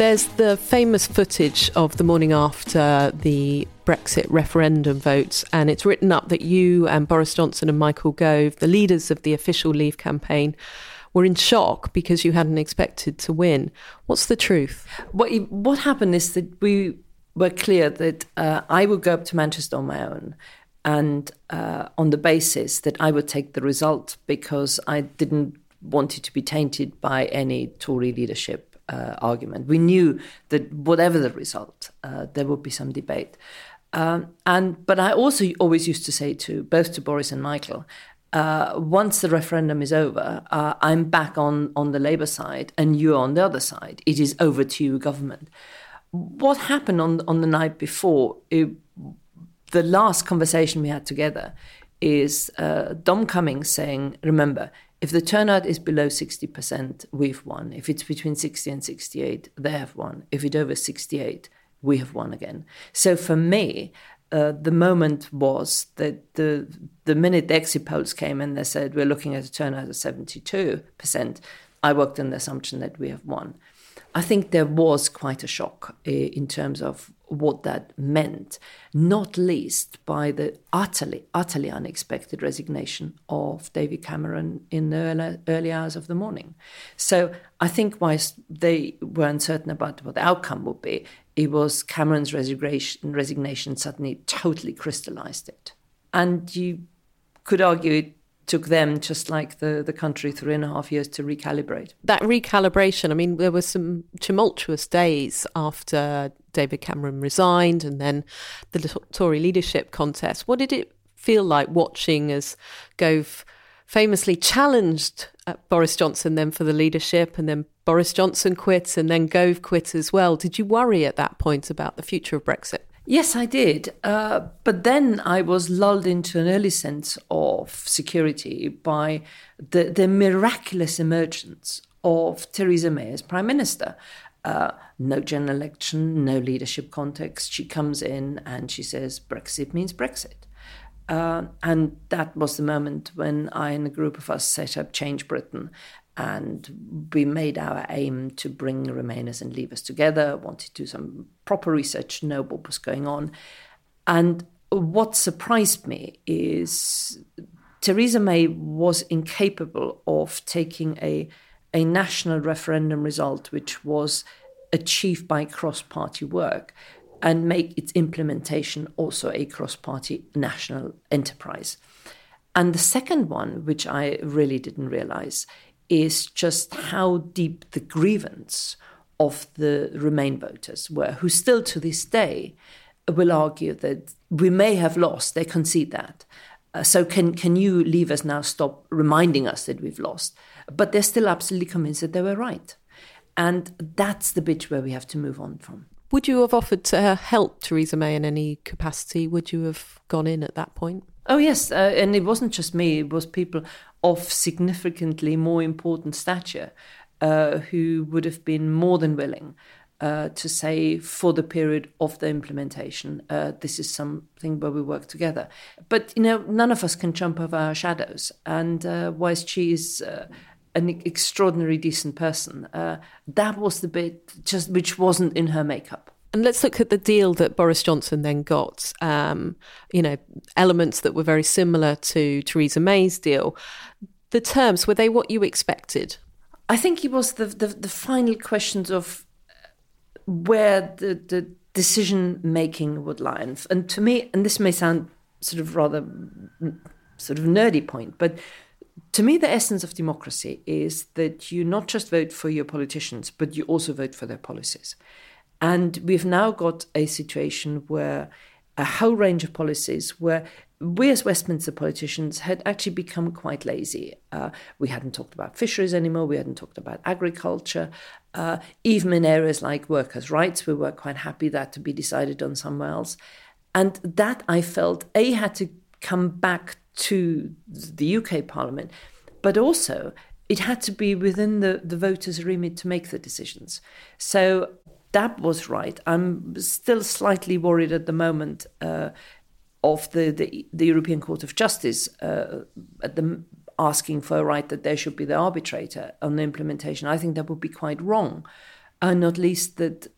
There's the famous footage of the morning after the Brexit referendum votes, and it's written up that you and Boris Johnson and Michael Gove, the leaders of the official Leave campaign, were in shock because you hadn't expected to win. What's the truth? What, what happened is that we were clear that uh, I would go up to Manchester on my own and uh, on the basis that I would take the result because I didn't want it to be tainted by any Tory leadership uh, argument. We knew that whatever the result, uh, there would be some debate. Um, and but I also always used to say to both to Boris and Michael, uh, once the referendum is over, uh, I'm back on on the Labour side, and you're on the other side. It is over to you, government. What happened on on the night before? It, the last conversation we had together is uh, Dom Cummings saying, "Remember, if the turnout is below 60%, we've won. If it's between 60 and 68, they have won. If it's over 68, we have won again. So for me, uh, the moment was that the the minute the exit polls came and they said we're looking at a turnout of 72%, I worked on the assumption that we have won. I think there was quite a shock uh, in terms of what that meant, not least by the utterly, utterly unexpected resignation of David Cameron in the early, early hours of the morning. So I think whilst they were uncertain about what the outcome would be, it was Cameron's resignation, resignation suddenly totally crystallized it. And you could argue it took them just like the, the country three and a half years to recalibrate. That recalibration, I mean, there were some tumultuous days after David Cameron resigned and then the Tory leadership contest. What did it feel like watching as Gove famously challenged uh, Boris Johnson then for the leadership and then Boris Johnson quit and then Gove quit as well? Did you worry at that point about the future of Brexit? Yes, I did. Uh, but then I was lulled into an early sense of security by the, the miraculous emergence of Theresa May as Prime Minister. Uh, no general election, no leadership context. She comes in and she says Brexit means Brexit. Uh, and that was the moment when I and a group of us set up Change Britain and we made our aim to bring Remainers and Leavers together, wanted to do some proper research, know what was going on. And what surprised me is Theresa May was incapable of taking a, a national referendum result, which was achieved by cross party work, and make its implementation also a cross party national enterprise. And the second one, which I really didn't realize, is just how deep the grievance of the Remain voters were, who still to this day will argue that we may have lost, they concede that. Uh, so can can you leave us now stop reminding us that we've lost? But they're still absolutely convinced that they were right. And that's the bit where we have to move on from. Would you have offered to help Theresa May in any capacity? Would you have gone in at that point? Oh, yes. Uh, and it wasn't just me, it was people of significantly more important stature uh, who would have been more than willing uh, to say for the period of the implementation, uh, this is something where we work together. But you know, none of us can jump over our shadows. And uh, whilst she is uh, an extraordinary decent person, uh, that was the bit just which wasn't in her makeup. And let's look at the deal that Boris Johnson then got. Um, you know, elements that were very similar to Theresa May's deal. The terms were they what you expected? I think it was the the, the final questions of where the the decision making would lie. And, and to me, and this may sound sort of rather sort of nerdy point, but to me, the essence of democracy is that you not just vote for your politicians, but you also vote for their policies. And we've now got a situation where a whole range of policies where we as Westminster politicians had actually become quite lazy. Uh, we hadn't talked about fisheries anymore, we hadn't talked about agriculture. Uh, even in areas like workers' rights, we were quite happy that to be decided on somewhere else. And that I felt, A, had to come back to the UK Parliament, but also it had to be within the, the voters' remit to make the decisions. So that was right. I'm still slightly worried at the moment uh, of the, the, the European Court of Justice uh, at the asking for a right that there should be the arbitrator on the implementation. I think that would be quite wrong. and not least that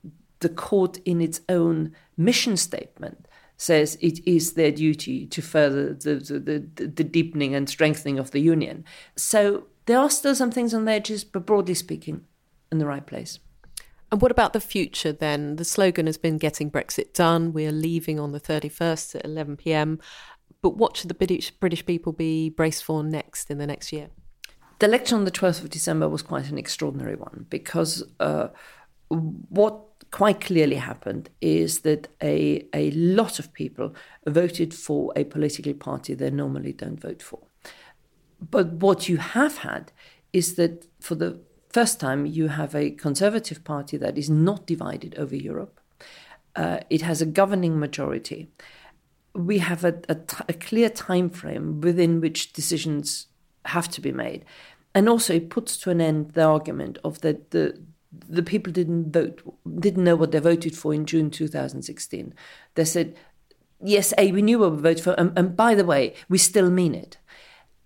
the court, in its own mission statement, says it is their duty to further the, the, the, the deepening and strengthening of the union. So there are still some things on the edges, but broadly speaking, in the right place. And what about the future then? The slogan has been getting Brexit done. We are leaving on the 31st at 11 pm. But what should the British, British people be braced for next in the next year? The election on the 12th of December was quite an extraordinary one because uh, what quite clearly happened is that a, a lot of people voted for a political party they normally don't vote for. But what you have had is that for the first time, you have a conservative party that is not divided over Europe. Uh, it has a governing majority. We have a, a, t- a clear time frame within which decisions have to be made, and also it puts to an end the argument of that the the people didn't vote, didn't know what they voted for in June 2016. They said, "Yes, A, we knew what we voted for, and, and by the way, we still mean it."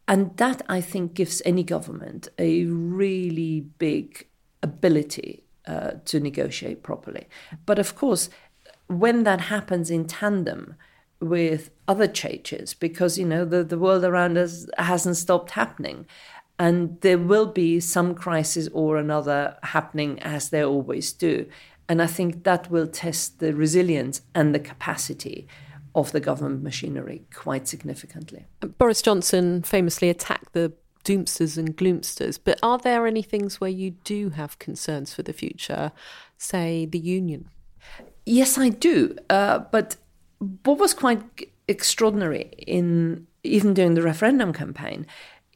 And that, I think, gives any government a really big ability uh, to negotiate properly. But of course, when that happens in tandem with other changes, because, you know, the, the world around us hasn't stopped happening, and there will be some crisis or another happening as there always do. And I think that will test the resilience and the capacity of the government machinery quite significantly. Boris Johnson famously attacked the doomsters and gloomsters, but are there any things where you do have concerns for the future, say the union? Yes, I do. Uh, but what was quite extraordinary in even during the referendum campaign,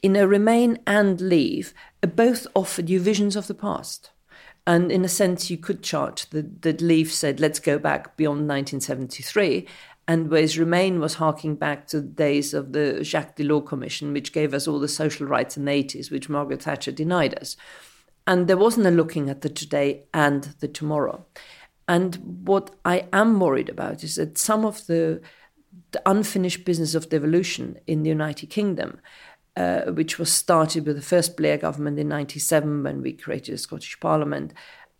in a Remain and Leave, uh, both offered you visions of the past. And in a sense, you could chart that, that Leave said, let's go back beyond 1973 and whereas Remain was harking back to the days of the Jacques Delors Commission, which gave us all the social rights in the 80s, which Margaret Thatcher denied us. And there wasn't a looking at the today and the tomorrow. And what I am worried about is that some of the, the unfinished business of devolution in the United Kingdom, uh, which was started with the first Blair government in 97 when we created a Scottish Parliament,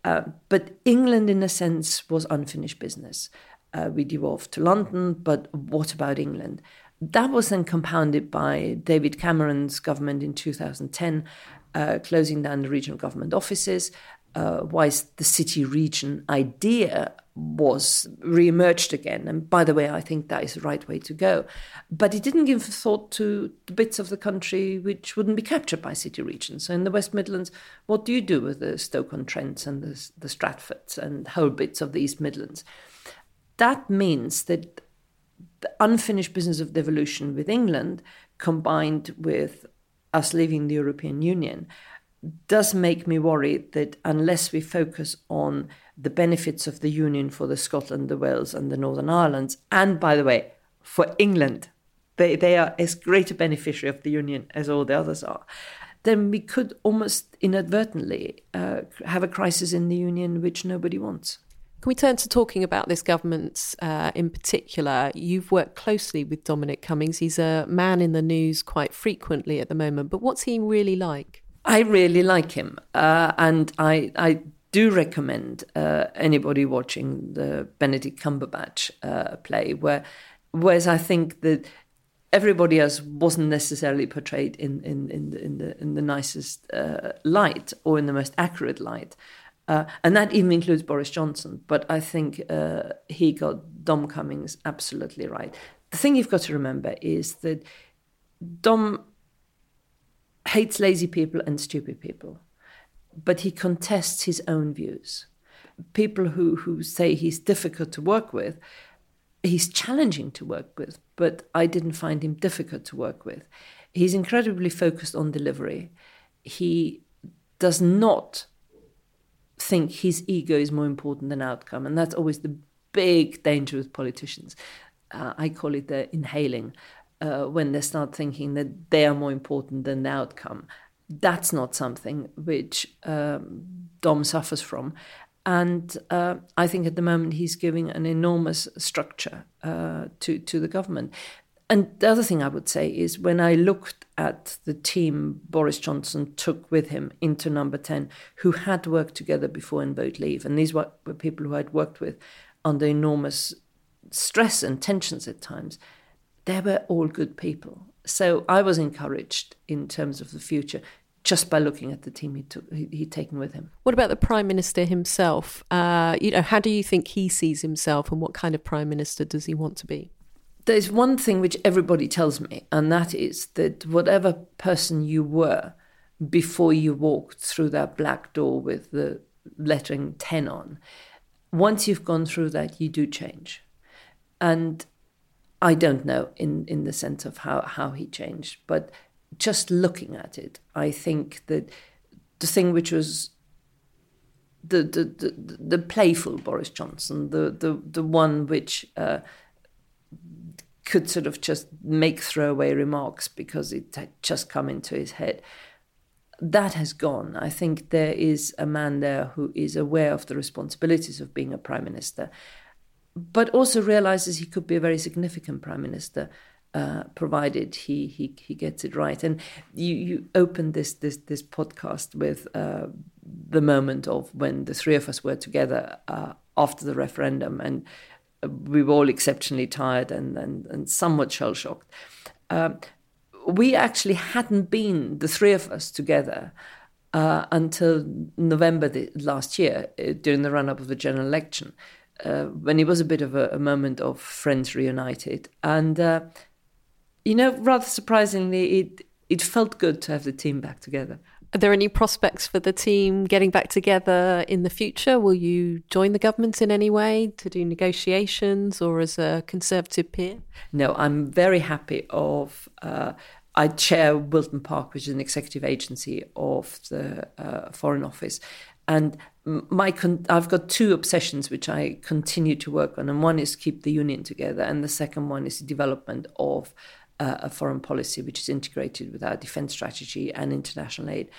uh, but England, in a sense, was unfinished business uh, we devolved to London, but what about England? That was then compounded by David Cameron's government in 2010 uh, closing down the regional government offices, uh, whilst the city region idea was re-emerged again. And by the way, I think that is the right way to go. But it didn't give thought to the bits of the country which wouldn't be captured by city regions. So in the West Midlands, what do you do with the Stoke-on-Trents and the, the Stratfords and whole bits of the East Midlands? that means that the unfinished business of devolution with England, combined with us leaving the European Union, does make me worry that unless we focus on the benefits of the Union for the Scotland, the Wales, and the Northern Irelands, and by the way, for England, they, they are as great a beneficiary of the Union as all the others are, then we could almost inadvertently uh, have a crisis in the Union which nobody wants. Can we turn to talking about this government uh, in particular? You've worked closely with Dominic Cummings. He's a man in the news quite frequently at the moment, but what's he really like? I really like him, uh, and I, I do recommend uh, anybody watching the Benedict Cumberbatch uh, play, where, whereas I think that everybody else wasn't necessarily portrayed in in in the in the, in the nicest uh, light or in the most accurate light. Uh, and that even includes Boris Johnson. But I think uh, he got Dom Cummings absolutely right. The thing you've got to remember is that Dom hates lazy people and stupid people, but he contests his own views. People who, who say he's difficult to work with, he's challenging to work with, but I didn't find him difficult to work with. He's incredibly focused on delivery. He does not think his ego is more important than outcome. And that's always the big danger with politicians. Uh, I call it the inhaling, uh, when they start thinking that they are more important than the outcome. That's not something which um, Dom suffers from. And uh, I think at the moment he's giving an enormous structure uh, to, to the government. and the other thing I would say is when I looked at the team Boris Johnson took with him into number 10, who had worked together before in Vote Leave, and these were people who I'd worked with under enormous stress and tensions at times, they were all good people. So I was encouraged in terms of the future just by looking at the team he took, he, he'd taken with him. What about the prime minister himself? Uh, you know, how do you think he sees himself, and what kind of prime minister does he want to be? there's one thing which everybody tells me, and that is that whatever person you were before you walked through that black door with the lettering 10 on, once you've gone through that, you do change. And I don't know in, in the sense of how, how he changed, but just looking at it, I think that the thing which was the the, the, the playful Boris Johnson, the the, the one which uh, could sort of just make throwaway remarks because it had just come into his head. That has gone. I think there is a man there who is aware of the responsibilities of being a prime minister, but also realizes he could be a very significant prime minister. Uh, provided he, he he gets it right, and you you opened this this this podcast with uh, the moment of when the three of us were together uh, after the referendum, and we were all exceptionally tired and, and, and somewhat shell shocked. Uh, we actually hadn't been, the three of us together, uh, until November the, last year, uh, during the run up of the general election, uh, when it was a bit of a, a moment of friends reunited. And, uh, you know, rather surprisingly, it, it felt good to have the team back together. Are there any prospects for the team getting back together in the future? Will you join the government in any way to do negotiations or as a Conservative peer? No, I'm very happy of. Uh, I chair Wilton Park, which is an executive agency of the uh, Foreign Office, and my con- I've got two obsessions which I continue to work on, and one is keep the union together, and the second one is the development of uh, a foreign policy which is integrated with our defense strategy and international aid.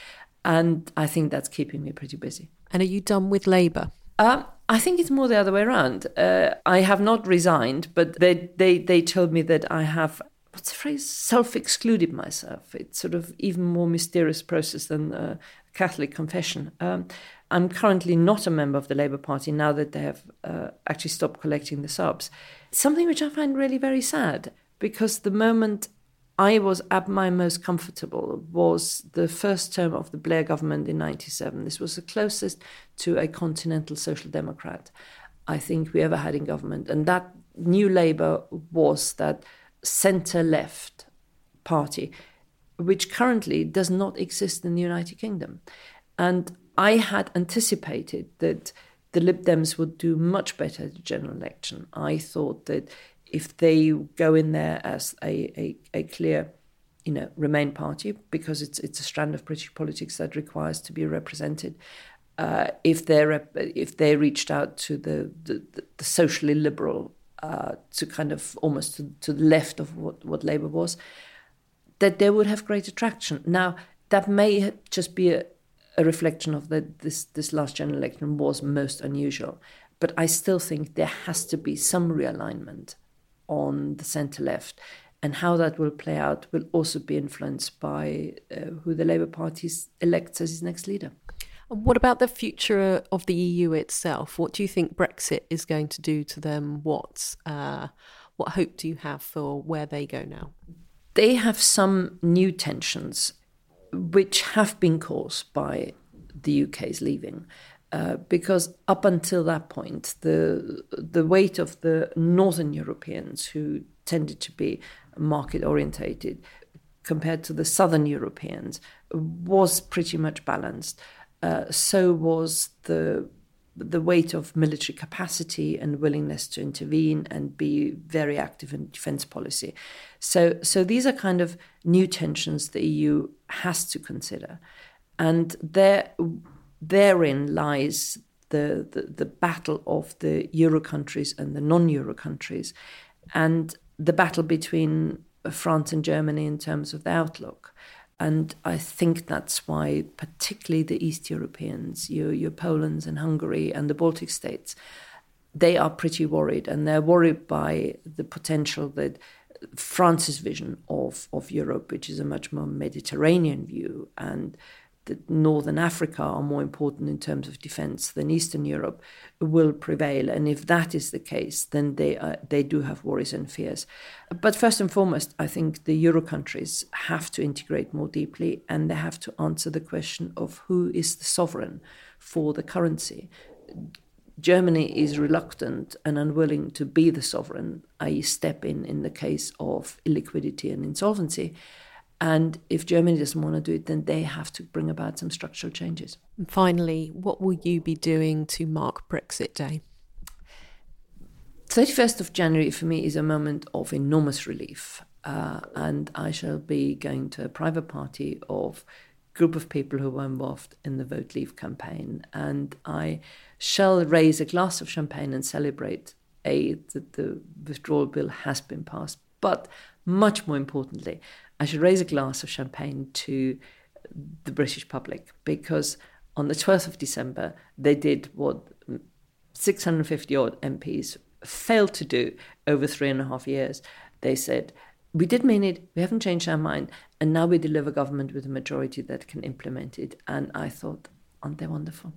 And I think that's keeping me pretty busy. And are you done with Labour? Um, I think it's more the other way around. Uh, I have not resigned, but they, they, they told me that I have, what's the phrase, self excluded myself. It's sort of even more mysterious process than a Catholic confession. Um, I'm currently not a member of the Labour Party now that they have uh, actually stopped collecting the subs. Something which I find really very sad because the moment I was at my most comfortable was the first term of the Blair government in 97. This was the closest to a continental social democrat I think we ever had in government. And that new Labour was that centre left party, which currently does not exist in the United Kingdom. And I had anticipated that the Lib Dems would do much better at the general election. I thought that if they go in there as a, a, a clear you know, Remain party because it's it's a strand of British politics that requires to be represented. Uh, if they if they reached out to the the, the socially liberal uh, to kind of almost to, to, the left of what what Labour was, that they would have great attraction. Now that may just be a, a reflection of that this this last general election was most unusual, but I still think there has to be some realignment on the centre left. And how that will play out will also be influenced by uh, who the Labour Party elects as its next leader. What about the future of the EU itself? What do you think Brexit is going to do to them? What uh, what hope do you have for where they go now? They have some new tensions, which have been caused by the UK's leaving. Uh, because up until that point, the the weight of the Northern Europeans who tended to be market orientated compared to the Southern Europeans was pretty much balanced. Uh, so was the the weight of military capacity and willingness to intervene and be very active in defense policy. So so these are kind of new tensions the EU has to consider, and there therein lies the, the, the battle of the euro countries and the non euro countries, and the battle between France and Germany in terms of the outlook. And I think that's why, particularly the East Europeans, your, your Poland's and Hungary and the Baltic states, they are pretty worried. And they're worried by the potential that France's vision of, of Europe, which is a much more Mediterranean view, and that Northern Africa are more important in terms of defense than Eastern Europe will prevail. And if that is the case, then they, are, they do have worries and fears. But first and foremost, I think the Euro countries have to integrate more deeply and they have to answer the question of who is the sovereign for the currency. Germany is reluctant and unwilling to be the sovereign, i.e., step in in the case of illiquidity and insolvency. And if Germany doesn't want to do it, then they have to bring about some structural changes. And finally, what will you be doing to mark Brexit Day? 31st of January for me is a moment of enormous relief. Uh, and I shall be going to a private party of group of people who were involved in the Vote Leave campaign. And I shall raise a glass of champagne and celebrate A, that the withdrawal bill has been passed, but much more importantly, I should raise a glass of champagne to the British public because on the 12th of December, they did what 650 odd MPs failed to do over three and a half years. They said, we did mean it, we haven't changed our mind, and now we deliver government with a majority that can implement it. And I thought, aren't they wonderful?